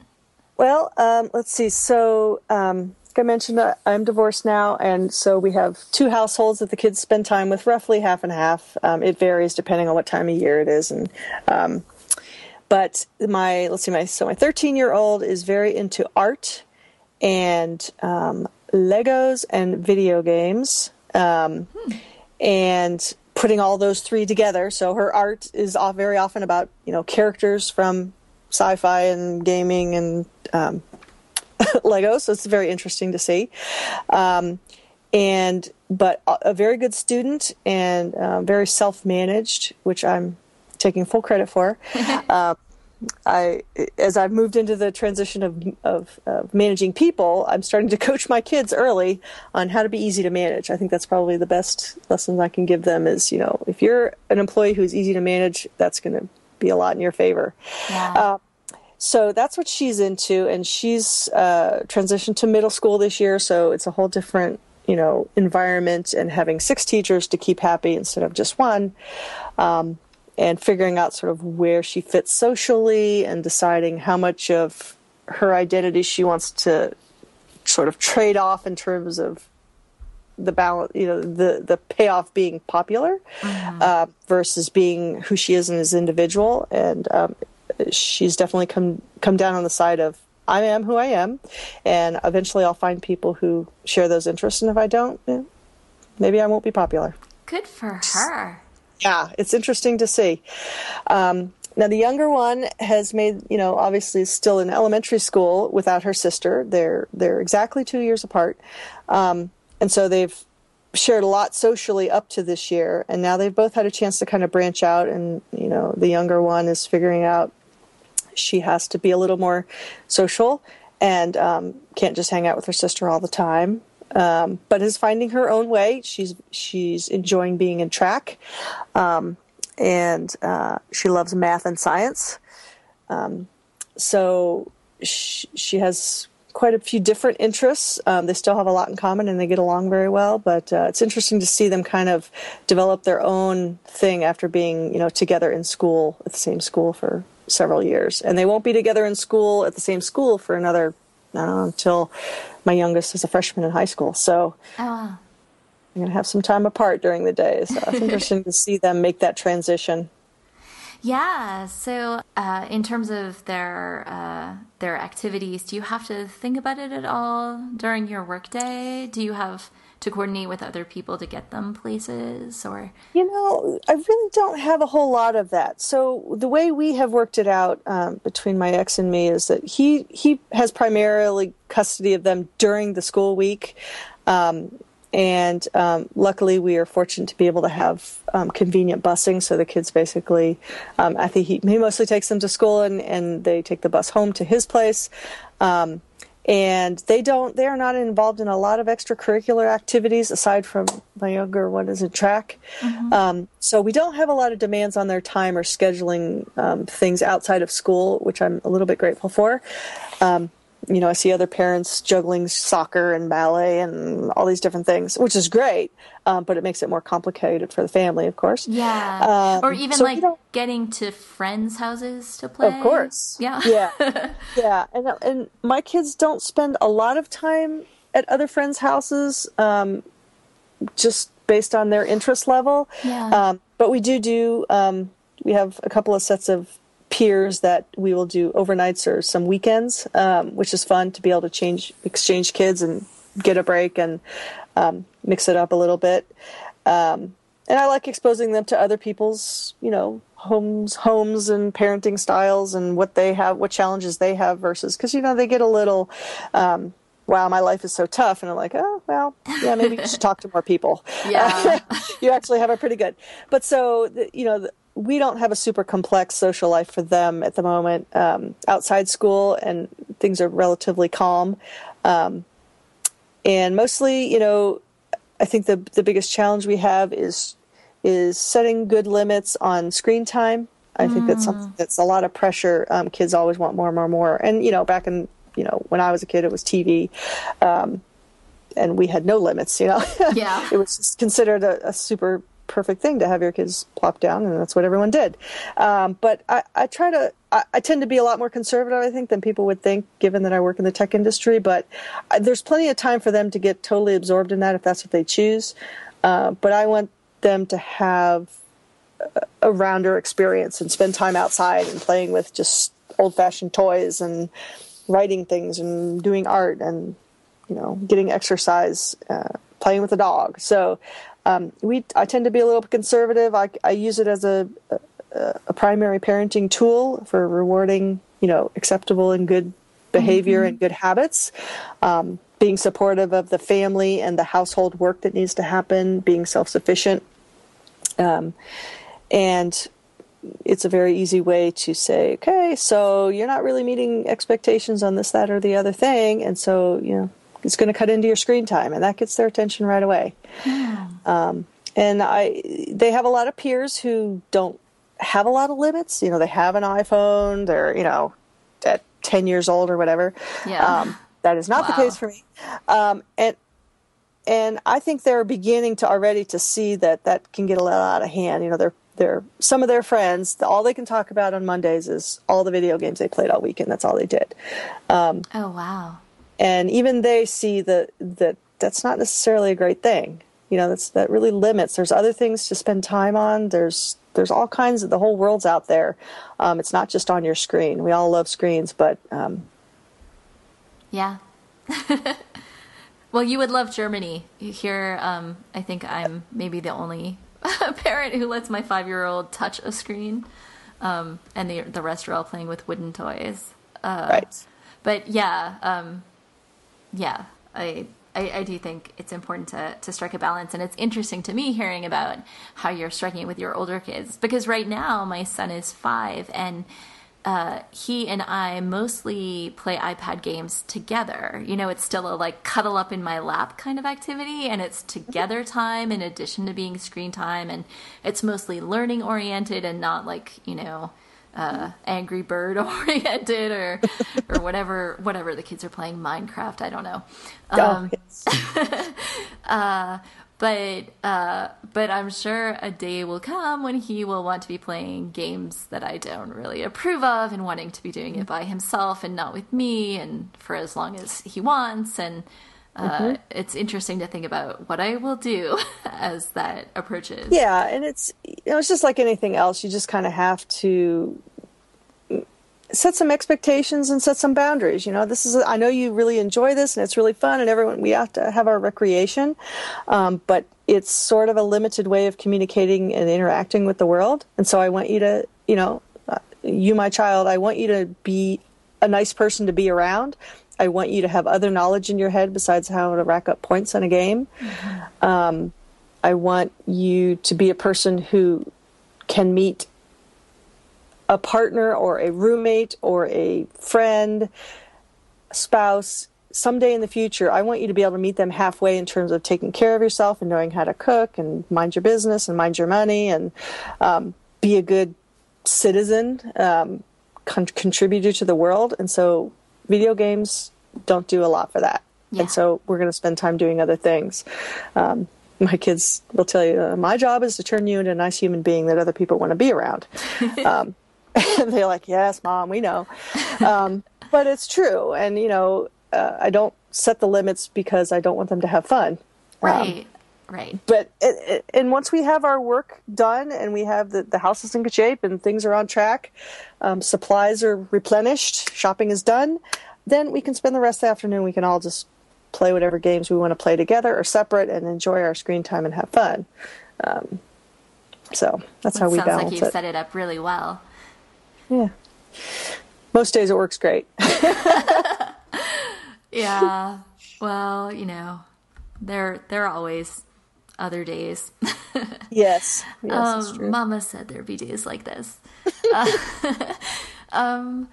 [SPEAKER 2] Well um, let's see. So um, like i mentioned uh, i'm divorced now and so we have two households that the kids spend time with roughly half and half. Um, it varies depending on what time of year it is and um, but my let's see my so my 13 year old is very into art and um, legos and video games. Um, hmm and putting all those three together. So her art is very often about you know characters from sci-fi and gaming and um, Lego. So it's very interesting to see. Um, and but a very good student and uh, very self-managed, which I'm taking full credit for. uh, I, as I've moved into the transition of, of, of managing people, I'm starting to coach my kids early on how to be easy to manage. I think that's probably the best lesson I can give them. Is you know, if you're an employee who's easy to manage, that's going to be a lot in your favor.
[SPEAKER 1] Yeah.
[SPEAKER 2] Uh, so that's what she's into, and she's uh, transitioned to middle school this year. So it's a whole different you know environment, and having six teachers to keep happy instead of just one. Um, and figuring out sort of where she fits socially and deciding how much of her identity she wants to sort of trade off in terms of the balance, you know, the the payoff being popular mm-hmm. uh, versus being who she is as an individual. And um, she's definitely come come down on the side of I am who I am, and eventually I'll find people who share those interests. And if I don't, eh, maybe I won't be popular.
[SPEAKER 1] Good for her
[SPEAKER 2] yeah, it's interesting to see. Um, now the younger one has made, you know, obviously still in elementary school without her sister. They're they're exactly two years apart, um, and so they've shared a lot socially up to this year, and now they've both had a chance to kind of branch out. And you know, the younger one is figuring out she has to be a little more social and um, can't just hang out with her sister all the time um, but is finding her own way. She's she's enjoying being in track, um, and uh, she loves math and science. Um, so she, she, has quite a few different interests. Um, they still have a lot in common, and they get along very well. But uh, it's interesting to see them kind of develop their own thing after being you know together in school at the same school for several years, and they won't be together in school at the same school for another know, until my youngest is a freshman in high school. So
[SPEAKER 1] oh, wow.
[SPEAKER 2] I'm going to have some time apart during the day. So it's interesting to see them make that transition.
[SPEAKER 1] Yeah. So, uh, in terms of their uh, their activities, do you have to think about it at all during your workday? Do you have to coordinate with other people to get them places or?
[SPEAKER 2] You know i really don't have a whole lot of that. So the way we have worked it out um, between my ex and me is that he he has primarily custody of them during the school week. Um, and um, luckily we are fortunate to be able to have um, convenient busing. So the kids basically um, i think he, he mostly takes them to school and, and they take the bus home to his place. Um, and they don't they are not involved in a lot of extracurricular activities aside from my younger one is in track mm-hmm. um, so we don't have a lot of demands on their time or scheduling um, things outside of school which i'm a little bit grateful for um, you know, I see other parents juggling soccer and ballet and all these different things, which is great, um, but it makes it more complicated for the family, of course.
[SPEAKER 1] Yeah. Um, or even so like getting to friends' houses to play.
[SPEAKER 2] Of course.
[SPEAKER 1] Yeah.
[SPEAKER 2] Yeah. yeah. And, and my kids don't spend a lot of time at other friends' houses, um, just based on their interest level.
[SPEAKER 1] Yeah.
[SPEAKER 2] Um, but we do do, um, we have a couple of sets of peers that we will do overnights or some weekends, um, which is fun to be able to change, exchange kids and get a break and um, mix it up a little bit. Um, and I like exposing them to other people's, you know, homes, homes and parenting styles and what they have, what challenges they have versus because you know they get a little. Um, wow, my life is so tough. And I'm like, oh, well, yeah, maybe you should talk to more people.
[SPEAKER 1] Yeah.
[SPEAKER 2] you actually have it pretty good. But so, you know, we don't have a super complex social life for them at the moment um, outside school, and things are relatively calm. Um, and mostly, you know, I think the the biggest challenge we have is is setting good limits on screen time. I mm. think that's something mm. that's a lot of pressure. Um, kids always want more, and more, and more. And you know, back in you know when I was a kid, it was TV. Um, and we had no limits, you know.
[SPEAKER 1] Yeah.
[SPEAKER 2] it was considered a, a super perfect thing to have your kids plop down, and that's what everyone did. Um, but I, I, try to, I, I, tend to be a lot more conservative, I think, than people would think, given that I work in the tech industry. But I, there's plenty of time for them to get totally absorbed in that if that's what they choose. Uh, but I want them to have a rounder experience and spend time outside and playing with just old fashioned toys and writing things and doing art and you know getting exercise uh, playing with a dog so um, we I tend to be a little conservative. I, I use it as a, a, a primary parenting tool for rewarding you know acceptable and good behavior mm-hmm. and good habits. Um, being supportive of the family and the household work that needs to happen, being self sufficient. Um, and it's a very easy way to say, okay, so you're not really meeting expectations on this, that, or the other thing, and so you know it's going to cut into your screen time, and that gets their attention right away. Yeah. Um, and I, they have a lot of peers who don't have a lot of limits. You know, they have an iPhone, they're you know at ten years old or whatever.
[SPEAKER 1] Yeah. Um,
[SPEAKER 2] that is not wow. the case for me. Um, and and I think they're beginning to already to see that that can get a little out of hand. You know, they're they're some of their friends. All they can talk about on Mondays is all the video games they played all weekend. That's all they did.
[SPEAKER 1] Um, oh wow!
[SPEAKER 2] And even they see that that that's not necessarily a great thing. You know, that's that really limits. There's other things to spend time on. There's there's all kinds of the whole world's out there. Um, it's not just on your screen. We all love screens, but um,
[SPEAKER 1] yeah. well, you would love Germany. Here, um, I think I'm maybe the only parent who lets my five year old touch a screen, um, and the the rest are all playing with wooden toys.
[SPEAKER 2] Uh, right.
[SPEAKER 1] But yeah, um, yeah, I, I, I do think it's important to to strike a balance, and it's interesting to me hearing about how you're striking it with your older kids because right now my son is five and uh, he and I mostly play iPad games together. You know, it's still a like cuddle up in my lap kind of activity, and it's together time in addition to being screen time, and it's mostly learning oriented and not like you know. Uh, Angry Bird oriented or or whatever whatever the kids are playing Minecraft I don't know.
[SPEAKER 2] Oh, um, oh,
[SPEAKER 1] uh, but uh, but I'm sure a day will come when he will want to be playing games that I don't really approve of and wanting to be doing it by himself and not with me and for as long as he wants and uh, mm-hmm. it's interesting to think about what I will do as that approaches.
[SPEAKER 2] Yeah, and it's you know it's just like anything else. You just kind of have to set some expectations and set some boundaries. You know, this is, I know you really enjoy this and it's really fun and everyone, we have to have our recreation. Um, but it's sort of a limited way of communicating and interacting with the world. And so I want you to, you know, uh, you, my child, I want you to be a nice person to be around. I want you to have other knowledge in your head besides how to rack up points in a game. Mm-hmm. Um, I want you to be a person who can meet a partner or a roommate or a friend, spouse, someday in the future, I want you to be able to meet them halfway in terms of taking care of yourself and knowing how to cook and mind your business and mind your money and um, be a good citizen, um, con- contributor to the world. And so, video games don't do a lot for that. Yeah. And so, we're going to spend time doing other things. Um, my kids will tell you, uh, my job is to turn you into a nice human being that other people want to be around. Um, and they're like, yes, mom, we know. Um, but it's true. And, you know, uh, I don't set the limits because I don't want them to have fun.
[SPEAKER 1] Right. Right.
[SPEAKER 2] But, it, it, and once we have our work done and we have the, the house is in good shape and things are on track, um, supplies are replenished, shopping is done, then we can spend the rest of the afternoon. We can all just play whatever games we want to play together or separate and enjoy our screen time and have fun. Um, so that's how we balance it. Sounds
[SPEAKER 1] like you've set it up really well.
[SPEAKER 2] Yeah. Most days it works great.
[SPEAKER 1] yeah. Well, you know, there there are always other days.
[SPEAKER 2] yes.
[SPEAKER 1] Yes, um, Mama said there'd be days like this. uh, um,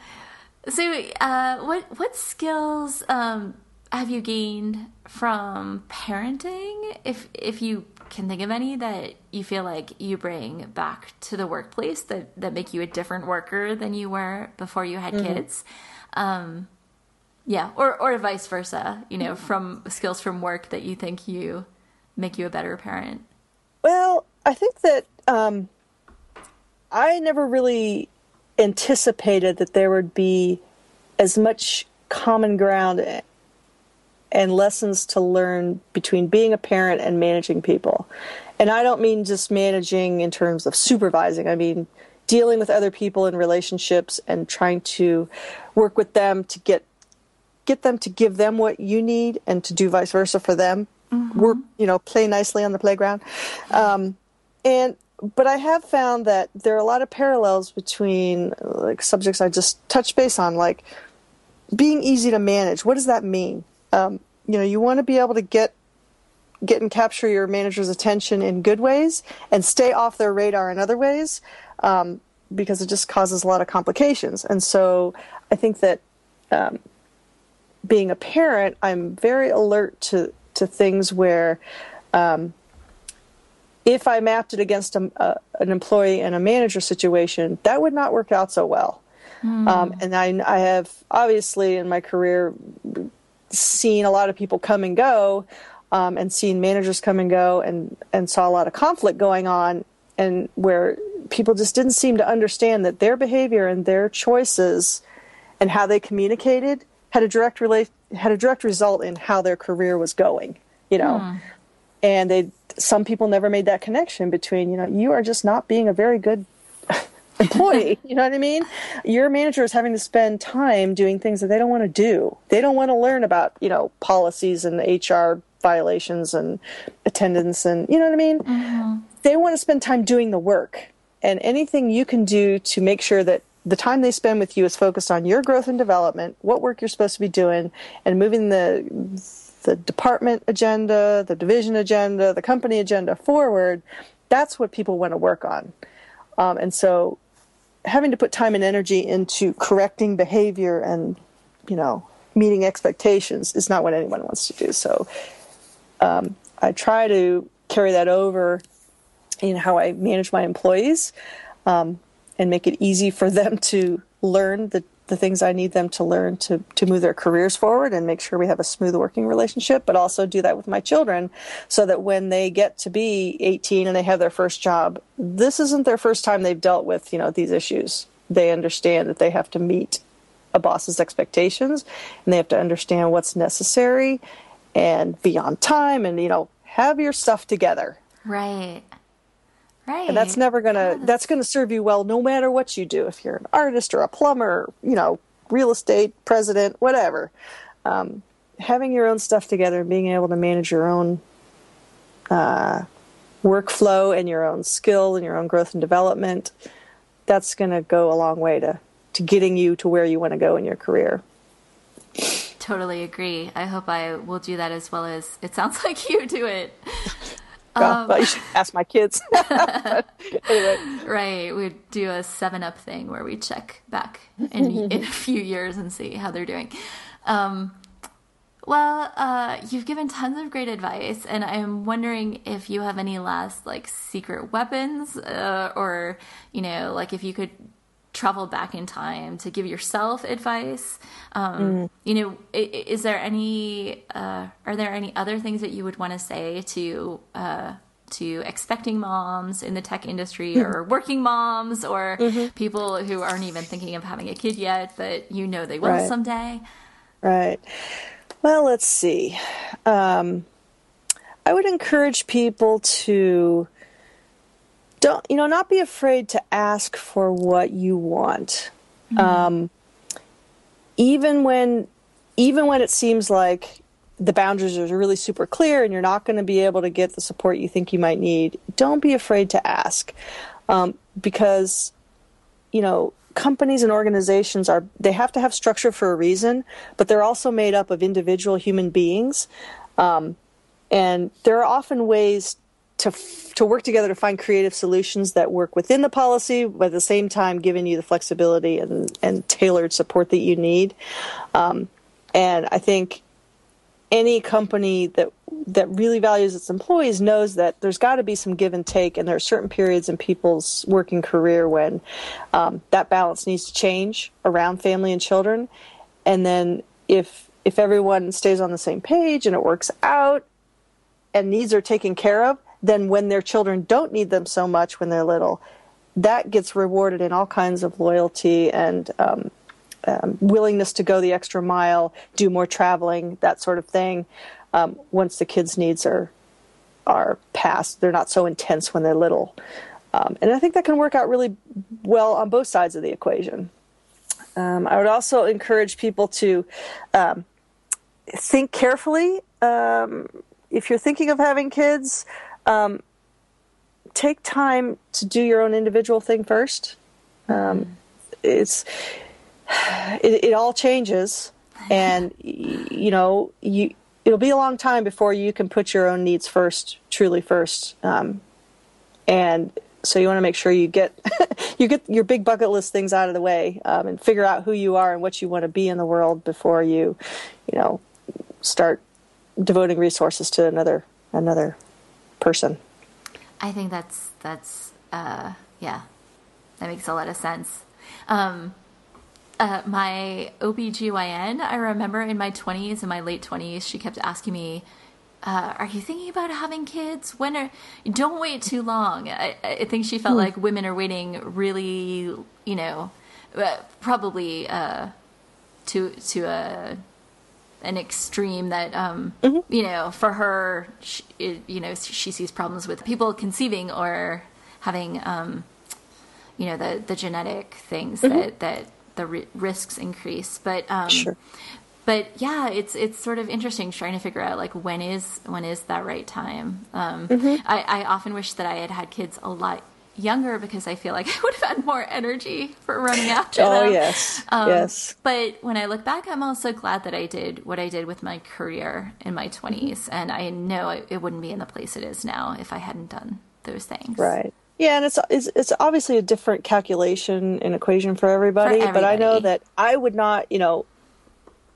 [SPEAKER 1] so, uh, what what skills um, have you gained from parenting? If if you can think of any that you feel like you bring back to the workplace that, that make you a different worker than you were before you had mm-hmm. kids. Um, yeah, or, or vice versa, you know, from skills from work that you think you make you a better parent.
[SPEAKER 2] Well, I think that um, I never really anticipated that there would be as much common ground and lessons to learn between being a parent and managing people. And I don't mean just managing in terms of supervising, I mean dealing with other people in relationships and trying to work with them to get get them to give them what you need and to do vice versa for them. Mm-hmm. Work, you know, play nicely on the playground. Um, and but I have found that there are a lot of parallels between like subjects I just touched base on, like being easy to manage. What does that mean? um, you know, you want to be able to get get and capture your manager's attention in good ways and stay off their radar in other ways. Um, because it just causes a lot of complications. And so I think that um, being a parent, I'm very alert to to things where. Um, if I mapped it against a, a, an employee and a manager situation, that would not work out so well. Mm. Um, and I, I have obviously in my career seen a lot of people come and go, um, and seen managers come and go, and and saw a lot of conflict going on, and where people just didn't seem to understand that their behavior and their choices and how they communicated had a direct relate had a direct result in how their career was going. You know. Mm. And they, some people never made that connection between, you know, you are just not being a very good employee. you know what I mean? Your manager is having to spend time doing things that they don't want to do. They don't want to learn about, you know, policies and HR violations and attendance and, you know what I mean? Mm-hmm. They want to spend time doing the work. And anything you can do to make sure that the time they spend with you is focused on your growth and development, what work you're supposed to be doing, and moving the the department agenda, the division agenda, the company agenda forward, that's what people want to work on. Um, and so having to put time and energy into correcting behavior and, you know, meeting expectations is not what anyone wants to do. So um, I try to carry that over in how I manage my employees um, and make it easy for them to learn the the things I need them to learn to, to move their careers forward and make sure we have a smooth working relationship, but also do that with my children so that when they get to be 18 and they have their first job, this isn't their first time they've dealt with, you know, these issues. They understand that they have to meet a boss's expectations and they have to understand what's necessary and be on time and, you know, have your stuff together.
[SPEAKER 1] Right. Right.
[SPEAKER 2] And that's never going to, that's going to serve you well no matter what you do. If you're an artist or a plumber, you know, real estate president, whatever. Um, having your own stuff together and being able to manage your own uh, workflow and your own skill and your own growth and development, that's going to go a long way to, to getting you to where you want to go in your career.
[SPEAKER 1] Totally agree. I hope I will do that as well as it sounds like you do it.
[SPEAKER 2] Well, um, you should ask my kids.
[SPEAKER 1] anyway. Right. We do a 7 Up thing where we check back in, in a few years and see how they're doing. Um, well, uh, you've given tons of great advice, and I'm wondering if you have any last like secret weapons, uh, or you know, like if you could travel back in time to give yourself advice um, mm. you know is, there any uh, are there any other things that you would want to say to uh, to expecting moms in the tech industry mm. or working moms or mm-hmm. people who aren't even thinking of having a kid yet but you know they will right. someday
[SPEAKER 2] right well let's see um, i would encourage people to don't you know not be afraid to ask for what you want. Mm-hmm. um, even when even when it seems like the boundaries are really super clear and you're not going to be able to get the support you think you might need don't be afraid to ask. Um, because you know companies and organizations are they have to have structure for a reason but they're also made up of individual human beings. Um, and there are often ways to to work together to find creative solutions that work within the policy, but at the same time giving you the flexibility and, and tailored support that you need. Um, and I think any company that that really values its employees knows that there's got to be some give and take, and there are certain periods in people's working career when um, that balance needs to change around family and children. And then if if everyone stays on the same page and it works out and needs are taken care of, then when their children don't need them so much when they're little, that gets rewarded in all kinds of loyalty and um, um, willingness to go the extra mile, do more traveling, that sort of thing. Um, once the kids' needs are are past, they're not so intense when they're little, um, and I think that can work out really well on both sides of the equation. Um, I would also encourage people to um, think carefully. if you're thinking of having kids, um, take time to do your own individual thing first. Um, it's it, it, all changes, and you know you it'll be a long time before you can put your own needs first, truly first. Um, and so you want to make sure you get you get your big bucket list things out of the way um, and figure out who you are and what you want to be in the world before you, you know, start devoting resources to another another person.
[SPEAKER 1] I think that's that's uh, yeah, that makes a lot of sense. Um, uh, my OBGYN, I remember in my 20s, in my late 20s, she kept asking me, uh, are you thinking about having kids? When are, don't wait too long. I, I think she felt hmm. like women are waiting really, you know, uh, probably, uh, to, to a, an extreme that, um, mm-hmm. you know, for her, she, it, you know, she sees problems with people conceiving or having, um, you know, the, the genetic things mm-hmm. that, that, the ri- risks increase. But um,
[SPEAKER 2] sure.
[SPEAKER 1] But yeah, it's it's sort of interesting trying to figure out like when is when is that right time. Um, mm-hmm. I, I often wish that I had had kids a lot younger because I feel like I would have had more energy for running after
[SPEAKER 2] oh,
[SPEAKER 1] them.
[SPEAKER 2] Oh yes, um, yes.
[SPEAKER 1] But when I look back, I'm also glad that I did what I did with my career in my 20s, mm-hmm. and I know it, it, wouldn't be in the place it is now if I hadn't done those things.
[SPEAKER 2] Right. Yeah, and it's, it's it's obviously a different calculation and equation for everybody, for everybody. But I know that I would not, you know,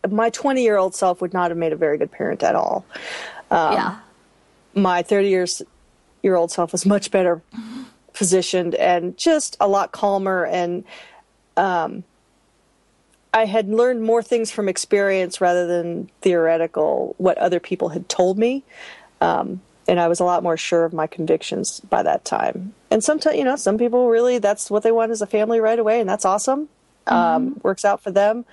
[SPEAKER 2] my 20 year old self would not have made a very good parent at all.
[SPEAKER 1] Um, yeah.
[SPEAKER 2] My 30 years year old self was much better positioned and just a lot calmer and um, I had learned more things from experience rather than theoretical, what other people had told me. Um, and I was a lot more sure of my convictions by that time. And sometimes, you know, some people really that's what they want as a family right away, and that's awesome. Um, mm-hmm. Um, works out for them.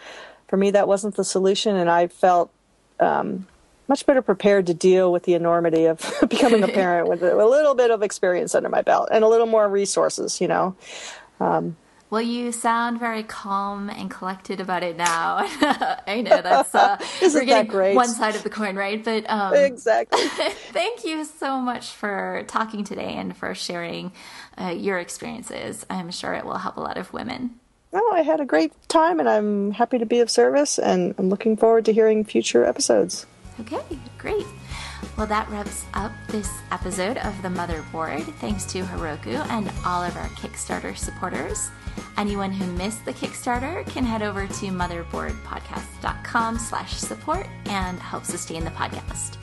[SPEAKER 2] For me, that wasn't the solution, and I felt um, much better prepared to deal with the enormity of becoming a parent with a, little bit of experience under my belt and a little more resources. You know. Um,
[SPEAKER 1] well, you sound very calm and collected about it now. I know that's uh,
[SPEAKER 2] Isn't
[SPEAKER 1] we're getting
[SPEAKER 2] that great?
[SPEAKER 1] one side of the coin, right? But um,
[SPEAKER 2] exactly.
[SPEAKER 1] thank you so much for talking today and for sharing uh, your experiences. I'm sure it will help a lot of women.
[SPEAKER 2] Oh, I had a great time, and I'm happy to be of service, and I'm looking forward to hearing future episodes.
[SPEAKER 1] Okay, great. Well, that wraps up this episode of the Motherboard. Thanks to Heroku and all of our Kickstarter supporters. Anyone who missed the Kickstarter can head over to motherboardpodcast.com slash support and help sustain the podcast.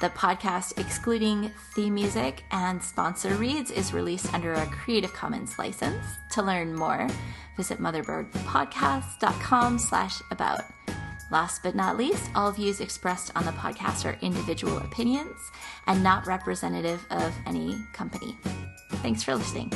[SPEAKER 1] The podcast, excluding theme music and sponsor reads, is released under a Creative Commons license. To learn more, visit motherboardpodcast.com slash about. Last but not least, all views expressed on the podcast are individual opinions and not representative of any company. Thanks for listening.